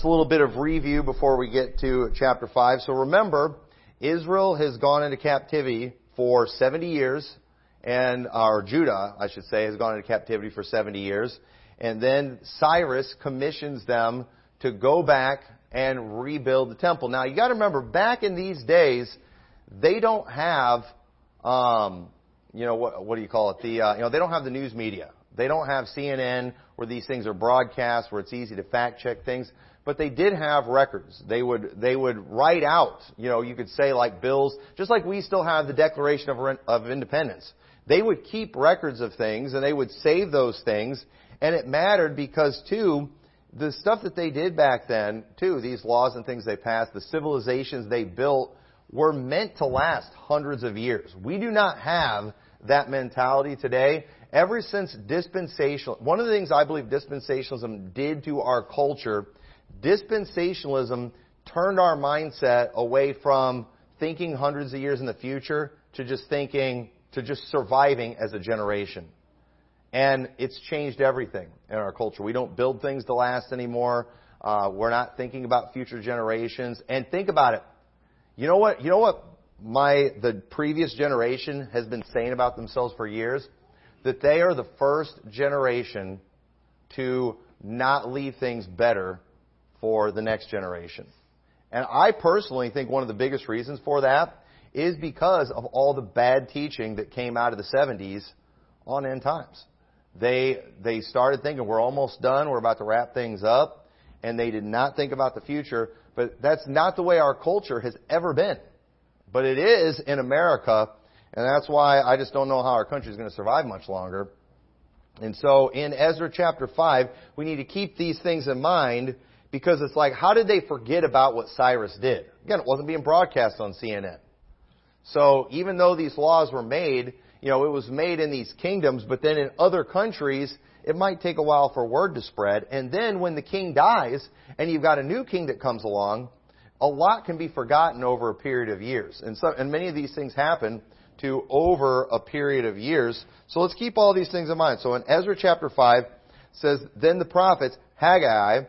Just a little bit of review before we get to chapter 5. So remember, Israel has gone into captivity for 70 years, and, or Judah, I should say, has gone into captivity for 70 years. And then Cyrus commissions them to go back and rebuild the temple. Now you gotta remember, back in these days, they don't have, um, you know, what, what do you call it? The, uh, you know, they don't have the news media. They don't have CNN where these things are broadcast, where it's easy to fact check things. But they did have records. They would, they would write out, you know, you could say like bills, just like we still have the Declaration of, of Independence. They would keep records of things and they would save those things. And it mattered because too, the stuff that they did back then, too, these laws and things they passed, the civilizations they built, were meant to last hundreds of years. We do not have that mentality today. Ever since dispensational, one of the things I believe dispensationalism did to our culture, dispensationalism turned our mindset away from thinking hundreds of years in the future to just thinking, to just surviving as a generation. And it's changed everything in our culture. We don't build things to last anymore. Uh, we're not thinking about future generations. And think about it. You know what? You know what my the previous generation has been saying about themselves for years that they are the first generation to not leave things better for the next generation. And I personally think one of the biggest reasons for that is because of all the bad teaching that came out of the 70s on end times. They, they started thinking we're almost done, we're about to wrap things up, and they did not think about the future, but that's not the way our culture has ever been. But it is in America, and that's why I just don't know how our country is going to survive much longer. And so in Ezra chapter 5, we need to keep these things in mind because it's like, how did they forget about what Cyrus did? Again, it wasn't being broadcast on CNN. So even though these laws were made, you know, it was made in these kingdoms, but then in other countries, it might take a while for word to spread. And then when the king dies and you've got a new king that comes along, a lot can be forgotten over a period of years. And so, and many of these things happen to over a period of years. So let's keep all these things in mind. So in Ezra chapter 5 says, Then the prophets, Haggai,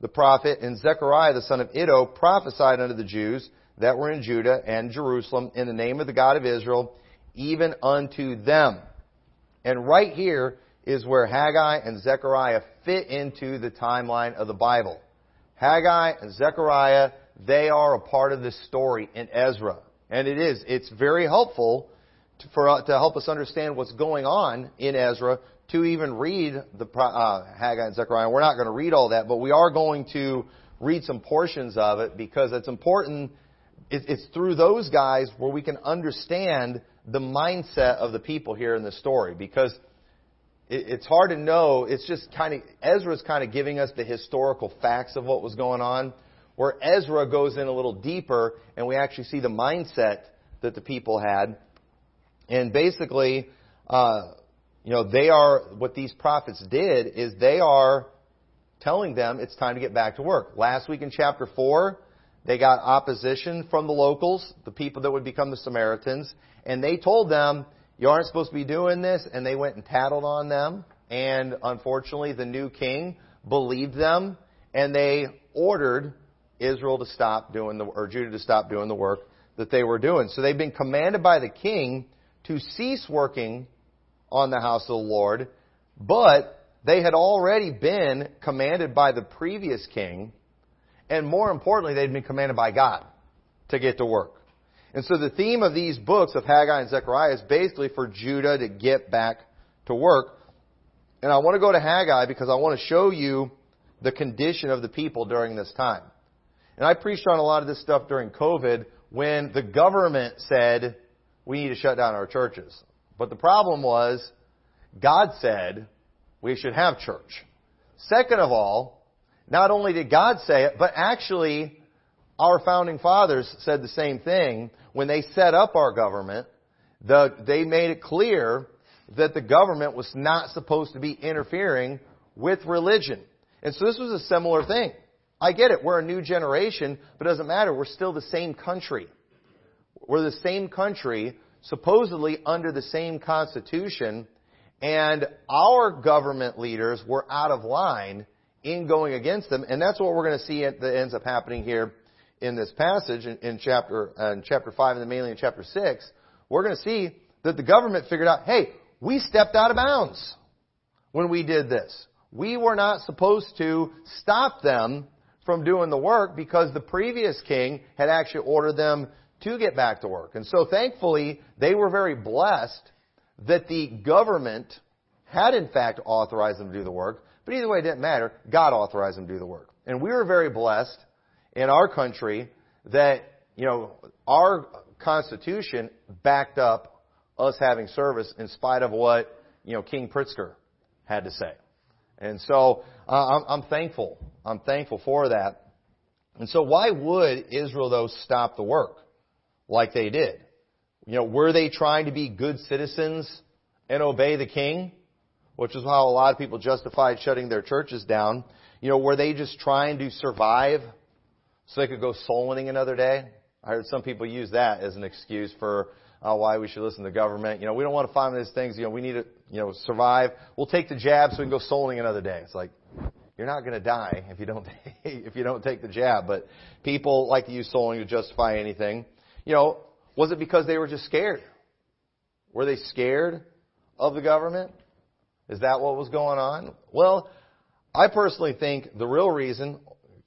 the prophet, and Zechariah the son of Iddo prophesied unto the Jews that were in Judah and Jerusalem in the name of the God of Israel, even unto them. And right here is where Haggai and Zechariah fit into the timeline of the Bible. Haggai and Zechariah they are a part of this story in Ezra. And it is. It's very helpful to, for, to help us understand what's going on in Ezra to even read the uh, Haggai and Zechariah. We're not going to read all that, but we are going to read some portions of it because it's important. It's through those guys where we can understand the mindset of the people here in the story because it's hard to know. It's just kind of, Ezra's kind of giving us the historical facts of what was going on where Ezra goes in a little deeper and we actually see the mindset that the people had. And basically, uh, you know, they are, what these prophets did is they are telling them it's time to get back to work. Last week in chapter 4, they got opposition from the locals, the people that would become the Samaritans, and they told them, you aren't supposed to be doing this, and they went and tattled on them. And unfortunately, the new king believed them, and they ordered Israel to stop doing the, or Judah to stop doing the work that they were doing. So they've been commanded by the king to cease working on the house of the Lord, but they had already been commanded by the previous king, and more importantly, they'd been commanded by God to get to work. And so the theme of these books of Haggai and Zechariah is basically for Judah to get back to work. And I want to go to Haggai because I want to show you the condition of the people during this time. And I preached on a lot of this stuff during COVID when the government said we need to shut down our churches. But the problem was God said we should have church. Second of all, not only did God say it, but actually our founding fathers said the same thing when they set up our government. The, they made it clear that the government was not supposed to be interfering with religion. And so this was a similar thing. I get it. We're a new generation, but it doesn't matter. We're still the same country. We're the same country, supposedly under the same constitution, and our government leaders were out of line in going against them. And that's what we're going to see that ends up happening here in this passage in, in chapter uh, in chapter five and then mainly in chapter six. We're going to see that the government figured out, hey, we stepped out of bounds when we did this. We were not supposed to stop them from doing the work because the previous king had actually ordered them to get back to work. And so thankfully, they were very blessed that the government had in fact authorized them to do the work. But either way, it didn't matter. God authorized them to do the work. And we were very blessed in our country that, you know, our Constitution backed up us having service in spite of what, you know, King Pritzker had to say. And so uh, I'm, I'm thankful. I'm thankful for that. And so why would Israel though stop the work like they did? You know, were they trying to be good citizens and obey the king? Which is how a lot of people justified shutting their churches down. You know, were they just trying to survive so they could go soul winning another day? I heard some people use that as an excuse for uh, why we should listen to the government. You know, we don't want to find these things. You know, we need to, you know, survive. We'll take the jab so we can go souling another day. It's like, you're not going to die if you don't, if you don't take the jab. But people like to use souling to justify anything. You know, was it because they were just scared? Were they scared of the government? Is that what was going on? Well, I personally think the real reason,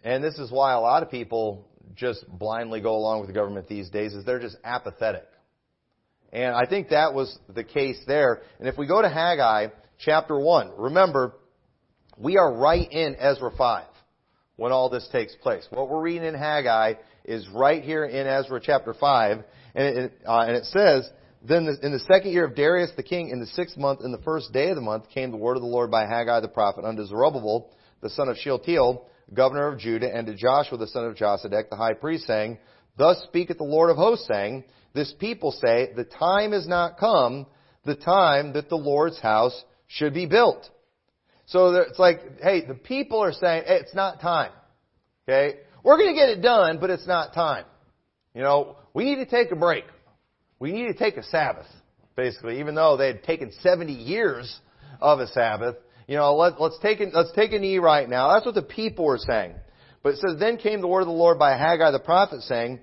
and this is why a lot of people just blindly go along with the government these days, is they're just apathetic. And I think that was the case there. And if we go to Haggai chapter 1, remember, we are right in Ezra 5 when all this takes place. What we're reading in Haggai is right here in Ezra chapter 5. And it, uh, and it says, Then the, in the second year of Darius the king, in the sixth month, in the first day of the month, came the word of the Lord by Haggai the prophet unto Zerubbabel, the son of Shealtiel, governor of Judah, and to Joshua the son of Josedech, the high priest, saying, Thus speaketh the Lord of hosts, saying, this people say, the time is not come, the time that the Lord's house should be built. So it's like, hey, the people are saying, hey, it's not time. Okay? We're going to get it done, but it's not time. You know, we need to take a break. We need to take a Sabbath, basically, even though they had taken 70 years of a Sabbath. You know, let, us take a, let's take a knee right now. That's what the people were saying. But it says, then came the word of the Lord by Haggai the prophet saying,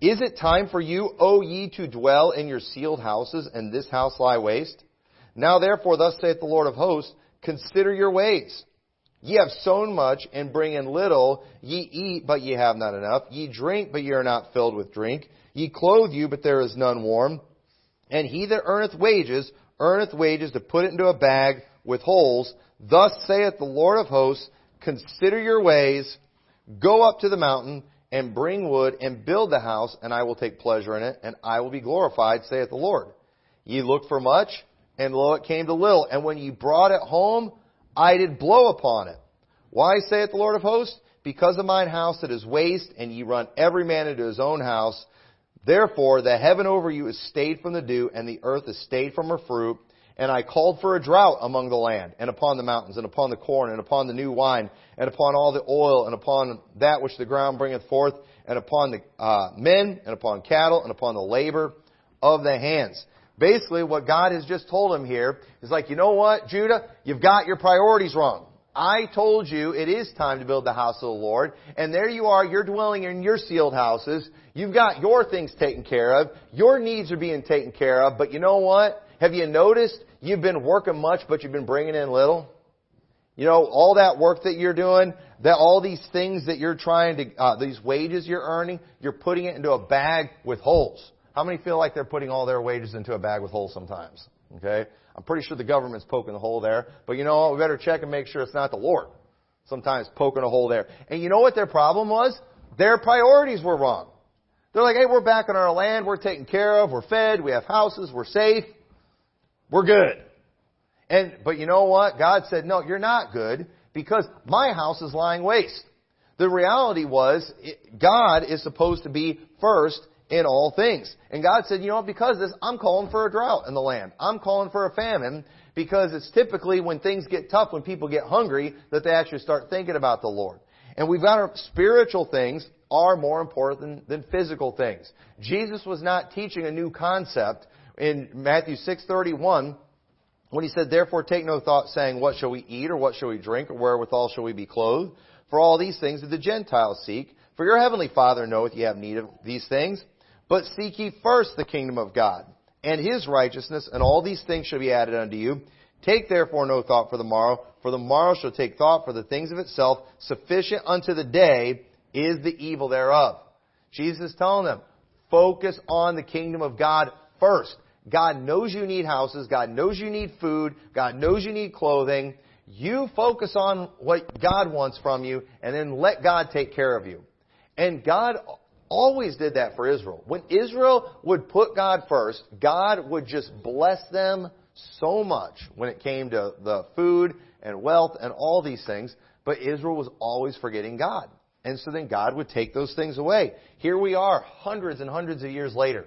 is it time for you, O ye, to dwell in your sealed houses, and this house lie waste? Now therefore, thus saith the Lord of hosts, consider your ways. Ye have sown much, and bring in little. Ye eat, but ye have not enough. Ye drink, but ye are not filled with drink. Ye clothe you, but there is none warm. And he that earneth wages, earneth wages to put it into a bag with holes. Thus saith the Lord of hosts, consider your ways, go up to the mountain, and bring wood and build the house, and I will take pleasure in it, and I will be glorified, saith the Lord. Ye looked for much, and lo, it came to little. And when ye brought it home, I did blow upon it. Why, saith the Lord of hosts? Because of mine house that is waste, and ye run every man into his own house. Therefore, the heaven over you is stayed from the dew, and the earth is stayed from her fruit. And I called for a drought among the land, and upon the mountains, and upon the corn, and upon the new wine, and upon all the oil, and upon that which the ground bringeth forth, and upon the uh, men, and upon cattle, and upon the labor of the hands. Basically, what God has just told him here is like, you know what, Judah? You've got your priorities wrong. I told you it is time to build the house of the Lord, and there you are, you're dwelling in your sealed houses. You've got your things taken care of. Your needs are being taken care of, but you know what? Have you noticed you've been working much, but you've been bringing in little? You know, all that work that you're doing, that all these things that you're trying to, uh, these wages you're earning, you're putting it into a bag with holes. How many feel like they're putting all their wages into a bag with holes sometimes? Okay? I'm pretty sure the government's poking the hole there. But you know what? We better check and make sure it's not the Lord. Sometimes poking a hole there. And you know what their problem was? Their priorities were wrong. They're like, hey, we're back on our land. We're taken care of. We're fed. We have houses. We're safe. We're good. And, but you know what? God said, no, you're not good because my house is lying waste. The reality was, God is supposed to be first in all things. And God said, you know because of this, I'm calling for a drought in the land. I'm calling for a famine because it's typically when things get tough, when people get hungry, that they actually start thinking about the Lord. And we've got our spiritual things are more important than, physical things. Jesus was not teaching a new concept in Matthew 6:31 when he said, Therefore take no thought saying, What shall we eat, or what shall we drink, or wherewithal shall we be clothed? For all these things do the Gentiles seek. For your heavenly Father knoweth ye have need of these things. But seek ye first the kingdom of God, and his righteousness, and all these things shall be added unto you. Take therefore no thought for the morrow, for the morrow shall take thought for the things of itself. Sufficient unto the day is the evil thereof. Jesus is telling them, focus on the kingdom of God first. God knows you need houses. God knows you need food. God knows you need clothing. You focus on what God wants from you and then let God take care of you. And God always did that for Israel. When Israel would put God first, God would just bless them so much when it came to the food and wealth and all these things. But Israel was always forgetting God. And so then God would take those things away. Here we are, hundreds and hundreds of years later.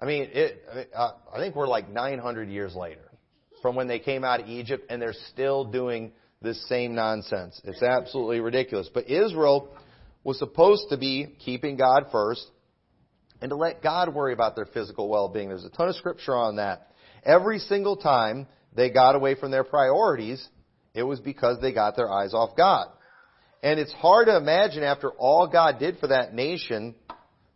I mean, it, uh, I think we're like 900 years later from when they came out of Egypt, and they're still doing this same nonsense. It's absolutely ridiculous. But Israel was supposed to be keeping God first and to let God worry about their physical well-being. There's a ton of scripture on that. Every single time they got away from their priorities, it was because they got their eyes off God. And it's hard to imagine after all God did for that nation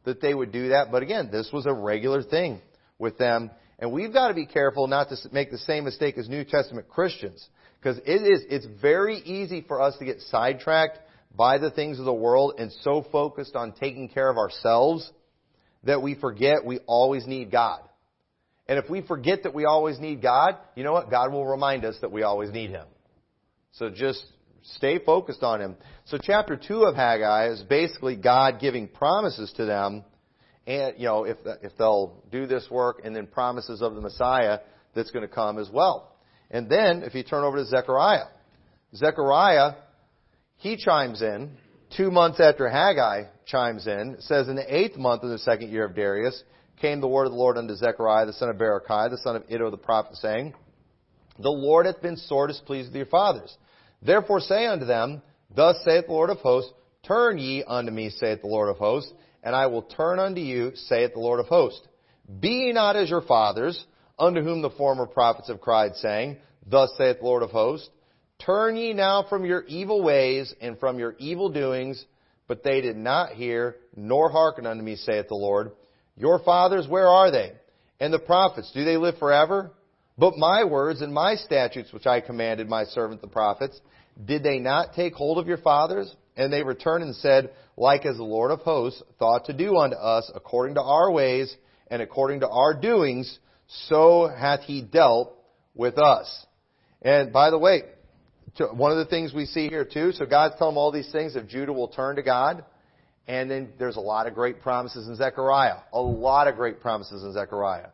that they would do that. But again, this was a regular thing with them. And we've got to be careful not to make the same mistake as New Testament Christians. Because it is, it's very easy for us to get sidetracked by the things of the world and so focused on taking care of ourselves that we forget we always need God. And if we forget that we always need God, you know what? God will remind us that we always need Him. So just stay focused on Him. So chapter 2 of Haggai is basically God giving promises to them, and, you know, if, if they'll do this work, and then promises of the Messiah that's going to come as well. And then, if you turn over to Zechariah, Zechariah, he chimes in, two months after Haggai chimes in, says, In the eighth month of the second year of Darius came the word of the Lord unto Zechariah, the son of Berechiah, the son of Iddo the prophet, saying, The Lord hath been sore displeased with your fathers Therefore say unto them, Thus saith the Lord of hosts, Turn ye unto me, saith the Lord of hosts, and I will turn unto you, saith the Lord of hosts. Be ye not as your fathers, unto whom the former prophets have cried, saying, Thus saith the Lord of hosts, Turn ye now from your evil ways and from your evil doings, but they did not hear, nor hearken unto me, saith the Lord. Your fathers, where are they? And the prophets, do they live forever? But my words and my statutes, which I commanded my servant the prophets, did they not take hold of your fathers? And they returned and said, Like as the Lord of hosts thought to do unto us, according to our ways and according to our doings, so hath he dealt with us. And by the way, one of the things we see here too, so God's telling them all these things if Judah will turn to God. And then there's a lot of great promises in Zechariah. A lot of great promises in Zechariah.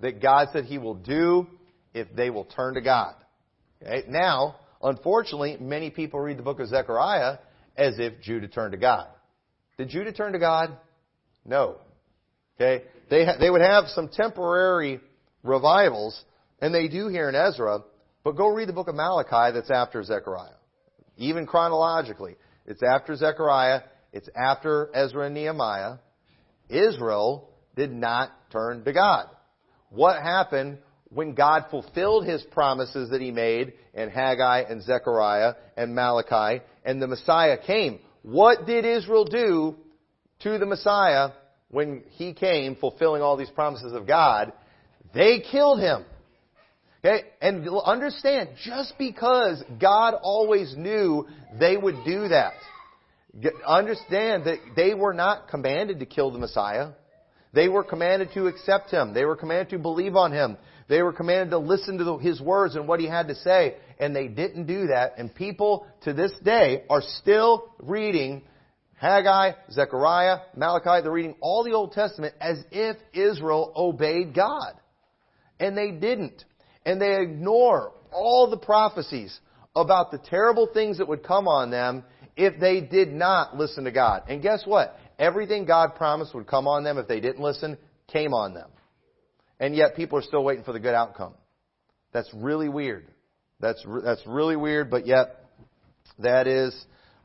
That God said He will do if they will turn to God. Okay? Now, unfortunately, many people read the book of Zechariah as if Judah turned to God. Did Judah turn to God? No. Okay? They, ha- they would have some temporary revivals, and they do here in Ezra, but go read the book of Malachi that's after Zechariah. Even chronologically. It's after Zechariah, it's after Ezra and Nehemiah. Israel did not turn to God. What happened when God fulfilled his promises that he made in Haggai and Zechariah and Malachi and the Messiah came. What did Israel do to the Messiah when he came fulfilling all these promises of God? They killed him. Okay? And understand, just because God always knew they would do that, understand that they were not commanded to kill the Messiah. They were commanded to accept him. They were commanded to believe on him. They were commanded to listen to the, his words and what he had to say, and they didn't do that. And people to this day are still reading Haggai, Zechariah, Malachi. They're reading all the Old Testament as if Israel obeyed God. And they didn't. And they ignore all the prophecies about the terrible things that would come on them if they did not listen to God. And guess what? Everything God promised would come on them if they didn't listen, came on them. And yet people are still waiting for the good outcome. That's really weird. That's, that's really weird, but yet that is,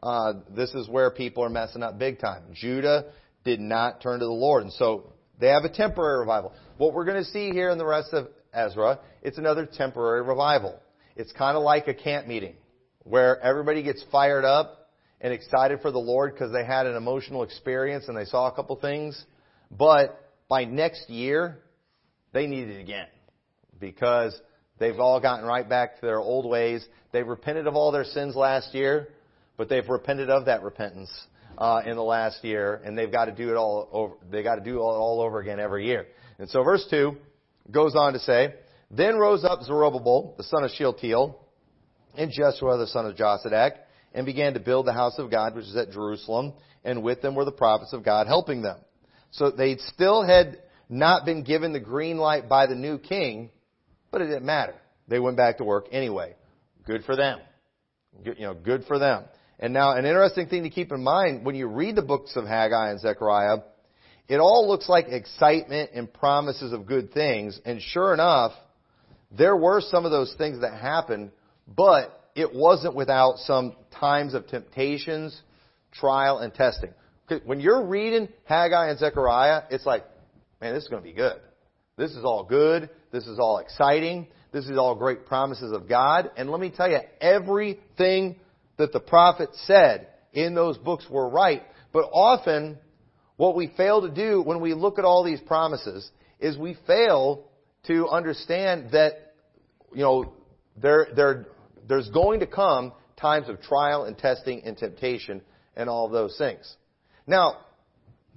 uh, this is where people are messing up big time. Judah did not turn to the Lord. And so they have a temporary revival. What we're going to see here in the rest of Ezra, it's another temporary revival. It's kind of like a camp meeting where everybody gets fired up and excited for the Lord because they had an emotional experience and they saw a couple things. But by next year, they need it again because they've all gotten right back to their old ways. They've repented of all their sins last year, but they've repented of that repentance uh, in the last year, and they've got to do it all over. They got to do it all over again every year. And so, verse two goes on to say, "Then rose up Zerubbabel, the son of Shealtiel, and Jeshua, the son of Jozadak, and began to build the house of God, which is at Jerusalem, and with them were the prophets of God helping them." So they still had not been given the green light by the new king, but it didn't matter. They went back to work anyway. Good for them. Good, you know, good for them. And now, an interesting thing to keep in mind when you read the books of Haggai and Zechariah, it all looks like excitement and promises of good things. And sure enough, there were some of those things that happened, but it wasn't without some times of temptations, trial, and testing. When you're reading Haggai and Zechariah, it's like, man, this is going to be good. This is all good. This is all exciting. This is all great promises of God. And let me tell you, everything that the prophet said in those books were right. But often, what we fail to do when we look at all these promises is we fail to understand that, you know, there, there, there's going to come times of trial and testing and temptation and all those things. Now,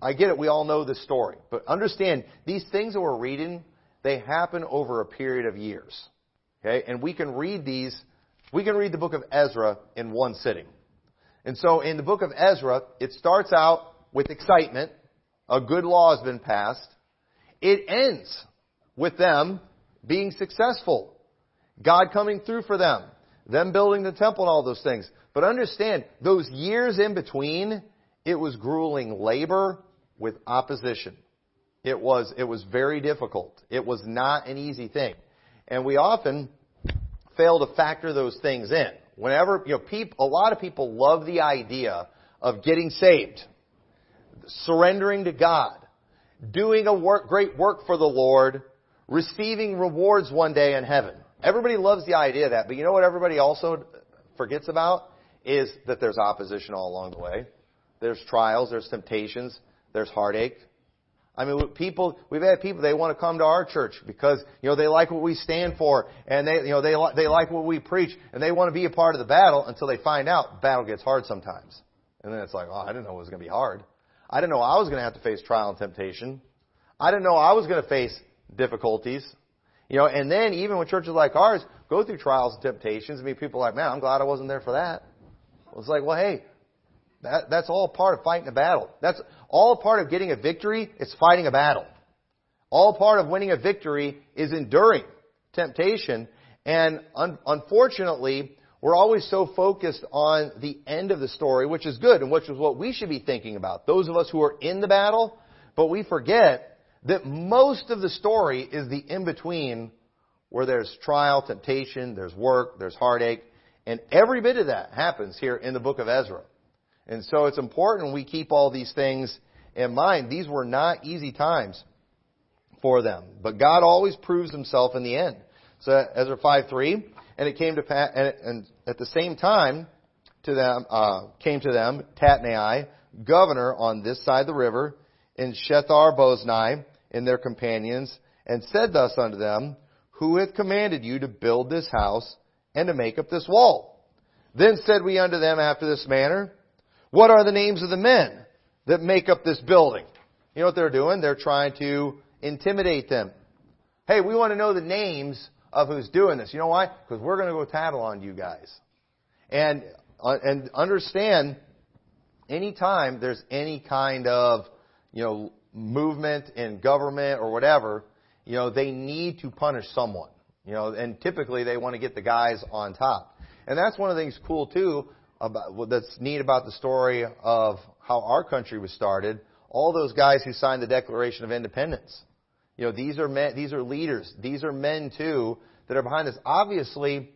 I get it. We all know this story. But understand, these things that we're reading, they happen over a period of years. Okay? And we can read these, we can read the book of Ezra in one sitting. And so in the book of Ezra, it starts out with excitement. A good law has been passed. It ends with them being successful. God coming through for them. Them building the temple and all those things. But understand, those years in between, it was grueling labor with opposition. It was, it was very difficult. It was not an easy thing. And we often fail to factor those things in. Whenever, you know, people, a lot of people love the idea of getting saved, surrendering to God, doing a work, great work for the Lord, receiving rewards one day in heaven. Everybody loves the idea of that, but you know what everybody also forgets about? Is that there's opposition all along the way. There's trials, there's temptations, there's heartache. I mean, people, we've had people, they want to come to our church because, you know, they like what we stand for and they, you know, they, they like what we preach and they want to be a part of the battle until they find out battle gets hard sometimes. And then it's like, oh, I didn't know it was going to be hard. I didn't know I was going to have to face trial and temptation. I didn't know I was going to face difficulties. You know, and then even when churches like ours go through trials and temptations, I mean, people are like, man, I'm glad I wasn't there for that. It's like, well, hey, that, that's all part of fighting a battle. That's all part of getting a victory. It's fighting a battle. All part of winning a victory is enduring temptation. And un- unfortunately, we're always so focused on the end of the story, which is good and which is what we should be thinking about. Those of us who are in the battle, but we forget that most of the story is the in between where there's trial, temptation, there's work, there's heartache, and every bit of that happens here in the book of Ezra. And so it's important we keep all these things in mind. These were not easy times for them, but God always proves himself in the end. So Ezra 5:3, and it came to pass, and, at the same time to them uh, came to them Tatnai, governor on this side the river, and Shethar Boznai and their companions, and said thus unto them, Who hath commanded you to build this house and to make up this wall? Then said we unto them after this manner, what are the names of the men that make up this building? You know what they're doing? They're trying to intimidate them. Hey, we want to know the names of who's doing this. You know why? Because we're going to go tattle on you guys. And, uh, and understand, anytime there's any kind of, you know, movement in government or whatever, you know, they need to punish someone. You know, and typically they want to get the guys on top. And that's one of the things cool too about, that's neat about the story of how our country was started. All those guys who signed the Declaration of Independence. You know, these are men, these are leaders. These are men too that are behind this. Obviously,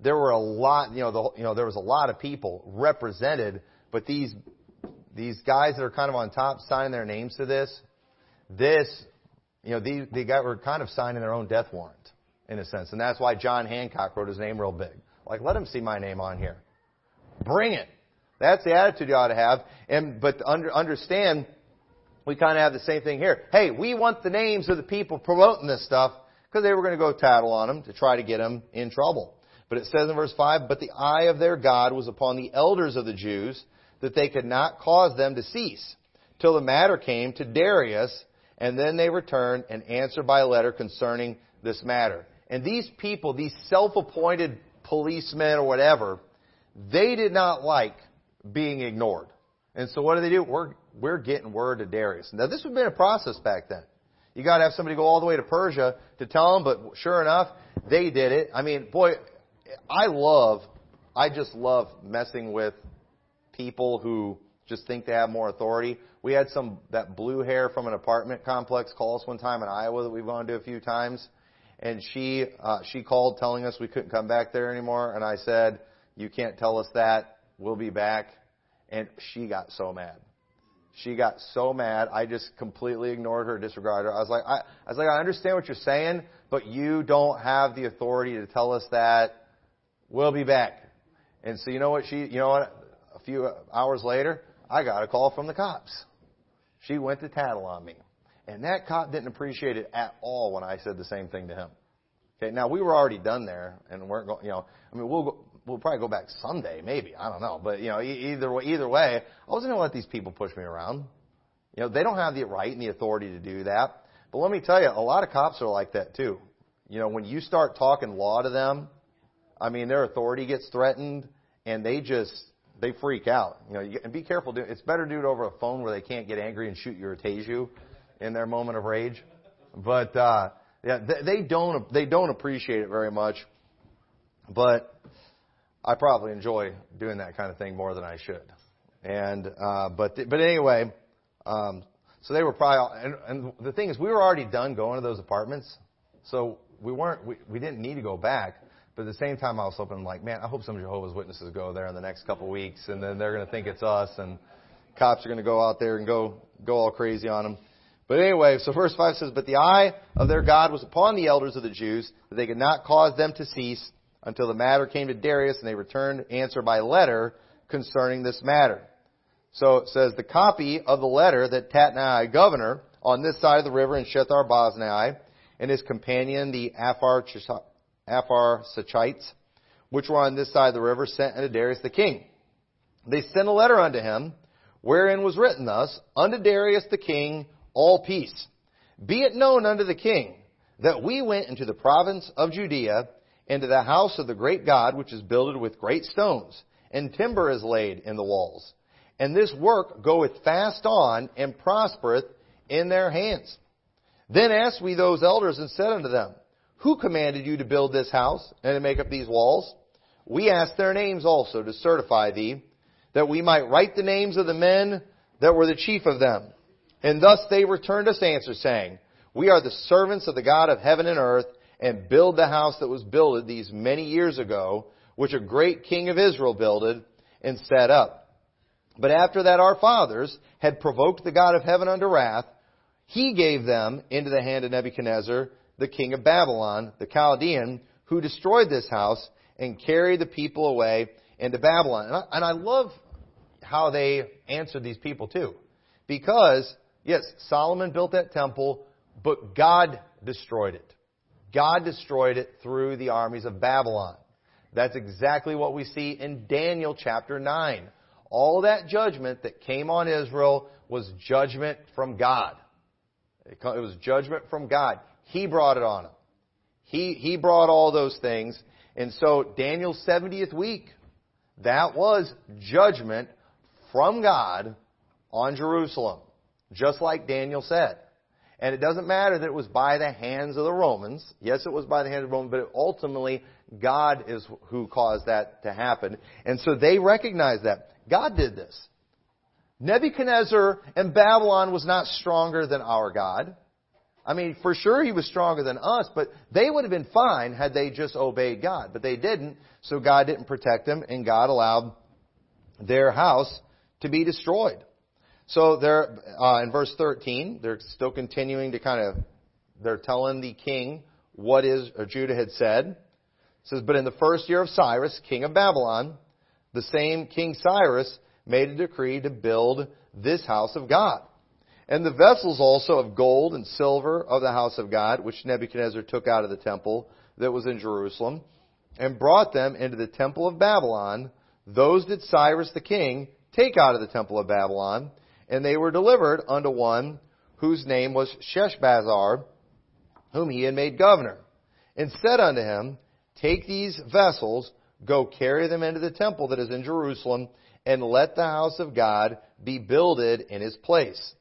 there were a lot, you know, the, you know, there was a lot of people represented, but these, these guys that are kind of on top signing their names to this, this, you know, these, they got, were kind of signing their own death warrant. in a sense. And that's why John Hancock wrote his name real big. Like, let him see my name on here. Bring it. That's the attitude you ought to have. And, but under, understand, we kind of have the same thing here. Hey, we want the names of the people promoting this stuff because they were going to go tattle on them to try to get them in trouble. But it says in verse 5, But the eye of their God was upon the elders of the Jews, that they could not cause them to cease, till the matter came to Darius, and then they returned and answered by letter concerning this matter. And these people, these self-appointed policemen or whatever, they did not like being ignored. And so what do they do? We're, we're getting word to Darius. Now this would have been a process back then. You gotta have somebody go all the way to Persia to tell them, but sure enough, they did it. I mean, boy, I love, I just love messing with people who just think they have more authority. We had some, that blue hair from an apartment complex call us one time in Iowa that we've gone to a few times. And she, uh, she called telling us we couldn't come back there anymore. And I said, you can't tell us that. We'll be back. And she got so mad. She got so mad. I just completely ignored her, disregarded her. I was like, I, I was like, I understand what you're saying, but you don't have the authority to tell us that We'll be back. And so you know what she, you know what? A few hours later, I got a call from the cops. She went to tattle on me. And that cop didn't appreciate it at all when I said the same thing to him. Okay, now we were already done there and weren't going, you know, I mean, we'll go, we'll probably go back Sunday, maybe. I don't know. But, you know, either way, either way, I wasn't going to let these people push me around. You know, they don't have the right and the authority to do that. But let me tell you, a lot of cops are like that too. You know, when you start talking law to them, I mean, their authority gets threatened, and they just they freak out. You know, you, and be careful. It's better to do it over a phone where they can't get angry and shoot you or tase you in their moment of rage. But uh, yeah, they, they don't they don't appreciate it very much. But I probably enjoy doing that kind of thing more than I should. And uh, but but anyway, um, so they were probably and, and the thing is we were already done going to those apartments, so we weren't we, we didn't need to go back. But at the same time, I was hoping, like, man, I hope some Jehovah's Witnesses go there in the next couple of weeks, and then they're going to think it's us, and cops are going to go out there and go go all crazy on them. But anyway, so verse 5 says, But the eye of their God was upon the elders of the Jews, that they could not cause them to cease until the matter came to Darius, and they returned answer by letter concerning this matter. So it says, The copy of the letter that Tatnai, governor, on this side of the river in Shethar Boznai, and his companion, the Aphar Apharsachites, which were on this side of the river, sent unto Darius the king. They sent a letter unto him, wherein was written thus, Unto Darius the king, all peace. Be it known unto the king, that we went into the province of Judea, into the house of the great God, which is builded with great stones, and timber is laid in the walls. And this work goeth fast on, and prospereth in their hands. Then asked we those elders, and said unto them, who commanded you to build this house and to make up these walls? We asked their names also to certify thee, that we might write the names of the men that were the chief of them. And thus they returned us answer, saying, We are the servants of the God of heaven and earth, and build the house that was builded these many years ago, which a great king of Israel builded and set up. But after that our fathers had provoked the God of heaven unto wrath, he gave them into the hand of Nebuchadnezzar, the king of Babylon, the Chaldean, who destroyed this house and carried the people away into Babylon. And I, and I love how they answered these people too. Because, yes, Solomon built that temple, but God destroyed it. God destroyed it through the armies of Babylon. That's exactly what we see in Daniel chapter 9. All that judgment that came on Israel was judgment from God. It was judgment from God. He brought it on him. He, he brought all those things. And so Daniel's 70th week, that was judgment from God on Jerusalem. Just like Daniel said. And it doesn't matter that it was by the hands of the Romans. Yes, it was by the hands of the Romans, but ultimately God is who caused that to happen. And so they recognized that. God did this. Nebuchadnezzar and Babylon was not stronger than our God. I mean, for sure he was stronger than us, but they would have been fine had they just obeyed God. But they didn't, so God didn't protect them, and God allowed their house to be destroyed. So they're uh, in verse 13, they're still continuing to kind of they're telling the king what is or Judah had said. It says, But in the first year of Cyrus, king of Babylon, the same King Cyrus made a decree to build this house of God. And the vessels also of gold and silver of the house of God, which Nebuchadnezzar took out of the temple that was in Jerusalem, and brought them into the temple of Babylon, those did Cyrus the king take out of the temple of Babylon, and they were delivered unto one whose name was Sheshbazzar, whom he had made governor, and said unto him, Take these vessels, go carry them into the temple that is in Jerusalem, and let the house of God be builded in his place.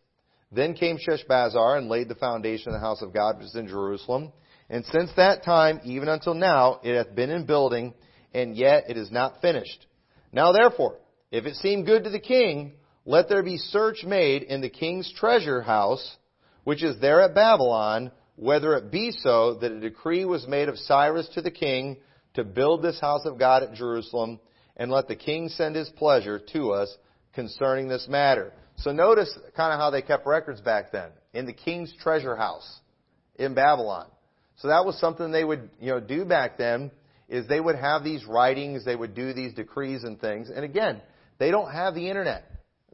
Then came Sheshbazzar and laid the foundation of the house of God which is in Jerusalem. And since that time, even until now, it hath been in building, and yet it is not finished. Now therefore, if it seem good to the king, let there be search made in the king's treasure house, which is there at Babylon, whether it be so that a decree was made of Cyrus to the king to build this house of God at Jerusalem, and let the king send his pleasure to us concerning this matter. So notice kind of how they kept records back then. In the king's treasure house in Babylon. So that was something they would, you know, do back then is they would have these writings, they would do these decrees and things. And again, they don't have the internet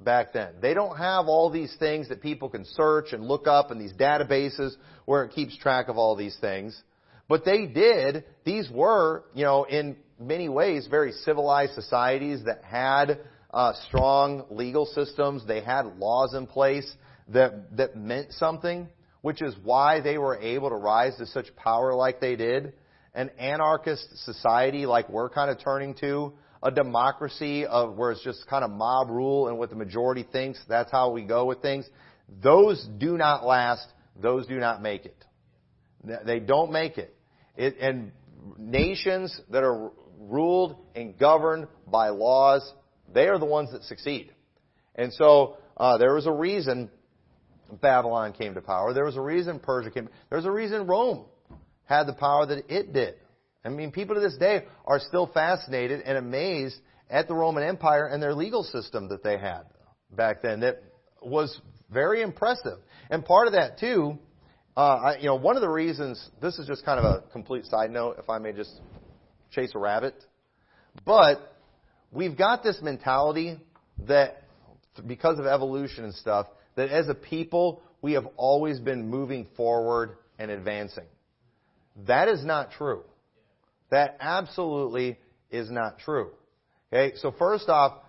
back then. They don't have all these things that people can search and look up and these databases where it keeps track of all these things. But they did. These were, you know, in many ways very civilized societies that had uh, strong legal systems. They had laws in place that that meant something, which is why they were able to rise to such power like they did. An anarchist society like we're kind of turning to, a democracy of where it's just kind of mob rule and what the majority thinks, that's how we go with things. Those do not last. Those do not make it. They don't make it. it and nations that are ruled and governed by laws they are the ones that succeed. And so uh, there was a reason Babylon came to power. There was a reason Persia came. There was a reason Rome had the power that it did. I mean, people to this day are still fascinated and amazed at the Roman Empire and their legal system that they had back then. That was very impressive. And part of that too, uh, I, you know, one of the reasons. This is just kind of a complete side note, if I may just chase a rabbit. But we've got this mentality that because of evolution and stuff, that as a people, we have always been moving forward and advancing. That is not true. That absolutely is not true. Okay, so first off,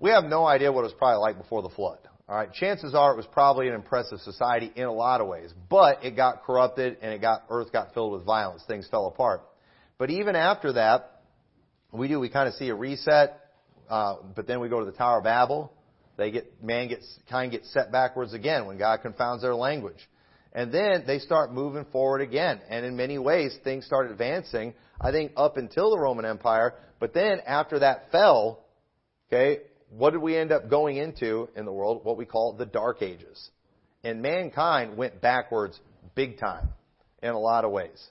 we have no idea what it was probably like before the flood. All right, chances are it was probably an impressive society in a lot of ways, but it got corrupted and it got earth got filled with violence. Things fell apart. But even after that, we do, we kind of see a reset, uh, but then we go to the Tower of Babel. They get, man gets, kind of gets set backwards again when God confounds their language. And then they start moving forward again. And in many ways, things start advancing, I think, up until the Roman Empire. But then after that fell, okay, what did we end up going into in the world? What we call the Dark Ages. And mankind went backwards big time in a lot of ways.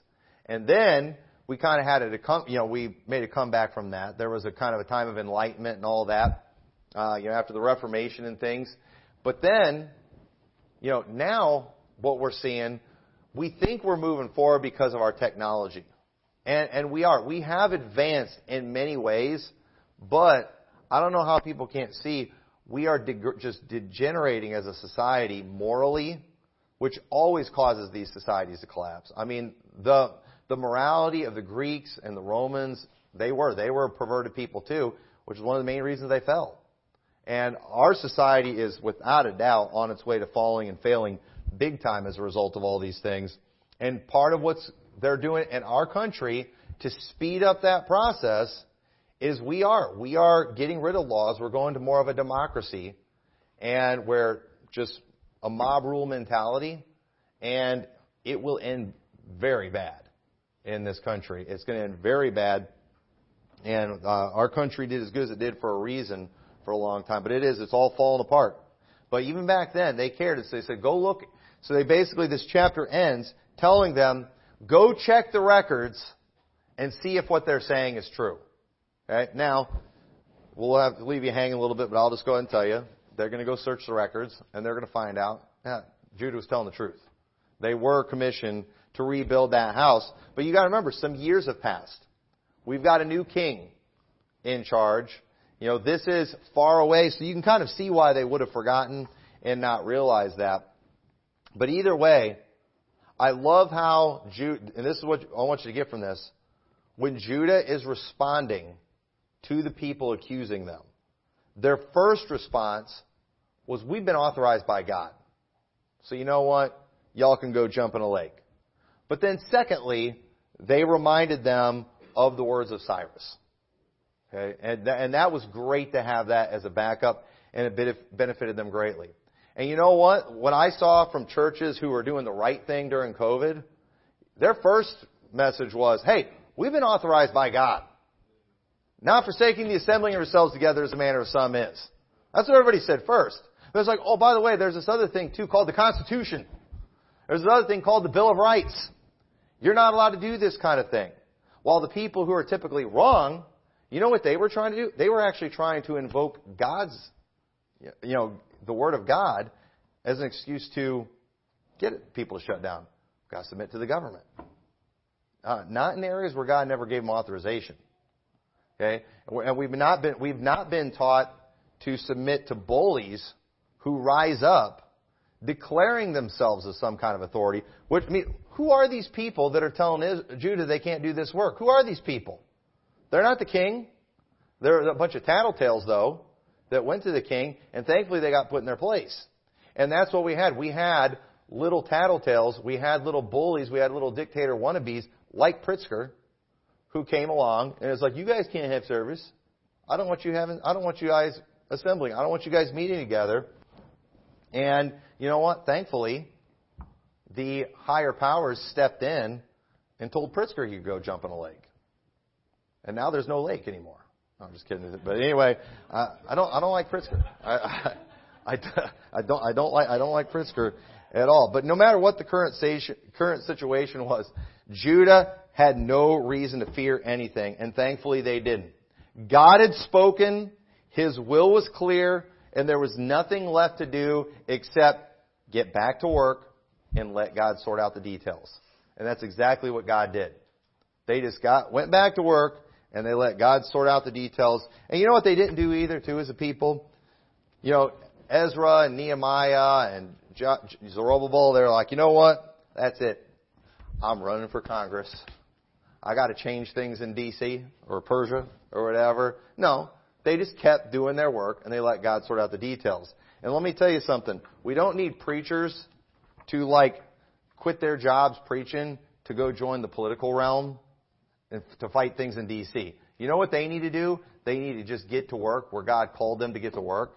And then we kind of had a you know, we made a comeback from that. There was a kind of a time of enlightenment and all that, uh, you know, after the Reformation and things. But then, you know, now what we're seeing, we think we're moving forward because of our technology. And, and we are. We have advanced in many ways, but I don't know how people can't see we are de- just degenerating as a society morally, which always causes these societies to collapse. I mean, the, the morality of the Greeks and the Romans, they were. They were perverted people too, which is one of the main reasons they fell. And our society is without a doubt on its way to falling and failing big time as a result of all these things. And part of what they're doing in our country to speed up that process is we are. We are getting rid of laws. We're going to more of a democracy and where just a mob rule mentality and it will end very bad in this country. It's going to end very bad. And uh, our country did as good as it did for a reason for a long time. But it is, it's all falling apart. But even back then, they cared. So they said, go look. So they basically, this chapter ends telling them, go check the records and see if what they're saying is true. Okay? Now, we'll have to leave you hanging a little bit, but I'll just go ahead and tell you. They're going to go search the records, and they're going to find out, yeah, Judah was telling the truth. They were commissioned to rebuild that house. But you got to remember, some years have passed. We've got a new king in charge. You know, this is far away, so you can kind of see why they would have forgotten and not realized that. But either way, I love how Jude, and this is what I want you to get from this. When Judah is responding to the people accusing them, their first response was, We've been authorized by God. So you know what? Y'all can go jump in a lake. But then secondly, they reminded them of the words of Cyrus. Okay? And, th- and that was great to have that as a backup, and it benefited them greatly. And you know what? What I saw from churches who were doing the right thing during COVID, their first message was, hey, we've been authorized by God. Not forsaking the assembling of yourselves together as a manner of some is. That's what everybody said first. It's like, oh, by the way, there's this other thing too called the Constitution. There's another thing called the Bill of Rights. You're not allowed to do this kind of thing. While the people who are typically wrong, you know what they were trying to do? They were actually trying to invoke God's, you know, the Word of God as an excuse to get people to shut down. Got to submit to the government. Uh, not in areas where God never gave them authorization. Okay? And we've not been, we've not been taught to submit to bullies who rise up declaring themselves as some kind of authority. Which, I mean, who are these people that are telling Judah they can't do this work? Who are these people? They're not the king. They're a bunch of tattletales, though, that went to the king, and thankfully they got put in their place. And that's what we had. We had little tattletales. We had little bullies. We had little dictator wannabes like Pritzker who came along and it's like, you guys can't have service. I don't want you having, I don't want you guys assembling. I don't want you guys meeting together. And you know what? Thankfully, the higher powers stepped in and told Pritzker he could go jump in a lake. And now there's no lake anymore. No, I'm just kidding. But anyway, I, I don't I don't like Pritzker. I, I, I, don't I don't like I don't like Pritzker at all. But no matter what the current current situation was, Judah had no reason to fear anything, and thankfully they didn't. God had spoken, His will was clear, and there was nothing left to do except get back to work and let God sort out the details. And that's exactly what God did. They just got went back to work and they let God sort out the details. And you know what they didn't do either too as a people? You know, Ezra and Nehemiah and Zerubbabel, they're like, you know what? That's it. I'm running for Congress. I got to change things in D.C. or Persia or whatever. No, they just kept doing their work and they let God sort out the details. And let me tell you something. We don't need preachers to like quit their jobs preaching to go join the political realm to fight things in D.C. You know what they need to do? They need to just get to work where God called them to get to work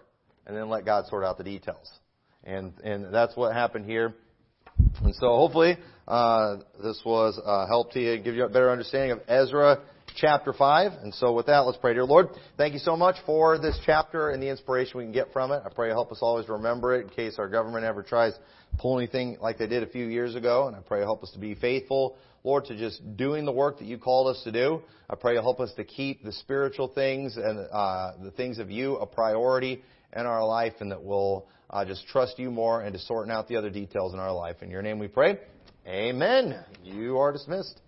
and then let God sort out the details. And, and that's what happened here. And so hopefully, uh, this was uh, help to you, give you a better understanding of Ezra chapter 5. And so with that, let's pray. Dear Lord, thank you so much for this chapter and the inspiration we can get from it. I pray you help us always remember it in case our government ever tries to pull anything like they did a few years ago. And I pray you help us to be faithful, Lord, to just doing the work that you called us to do. I pray you help us to keep the spiritual things and uh, the things of you a priority in our life and that we'll uh, just trust you more and to sorting out the other details in our life. In your name we pray. Amen. You are dismissed.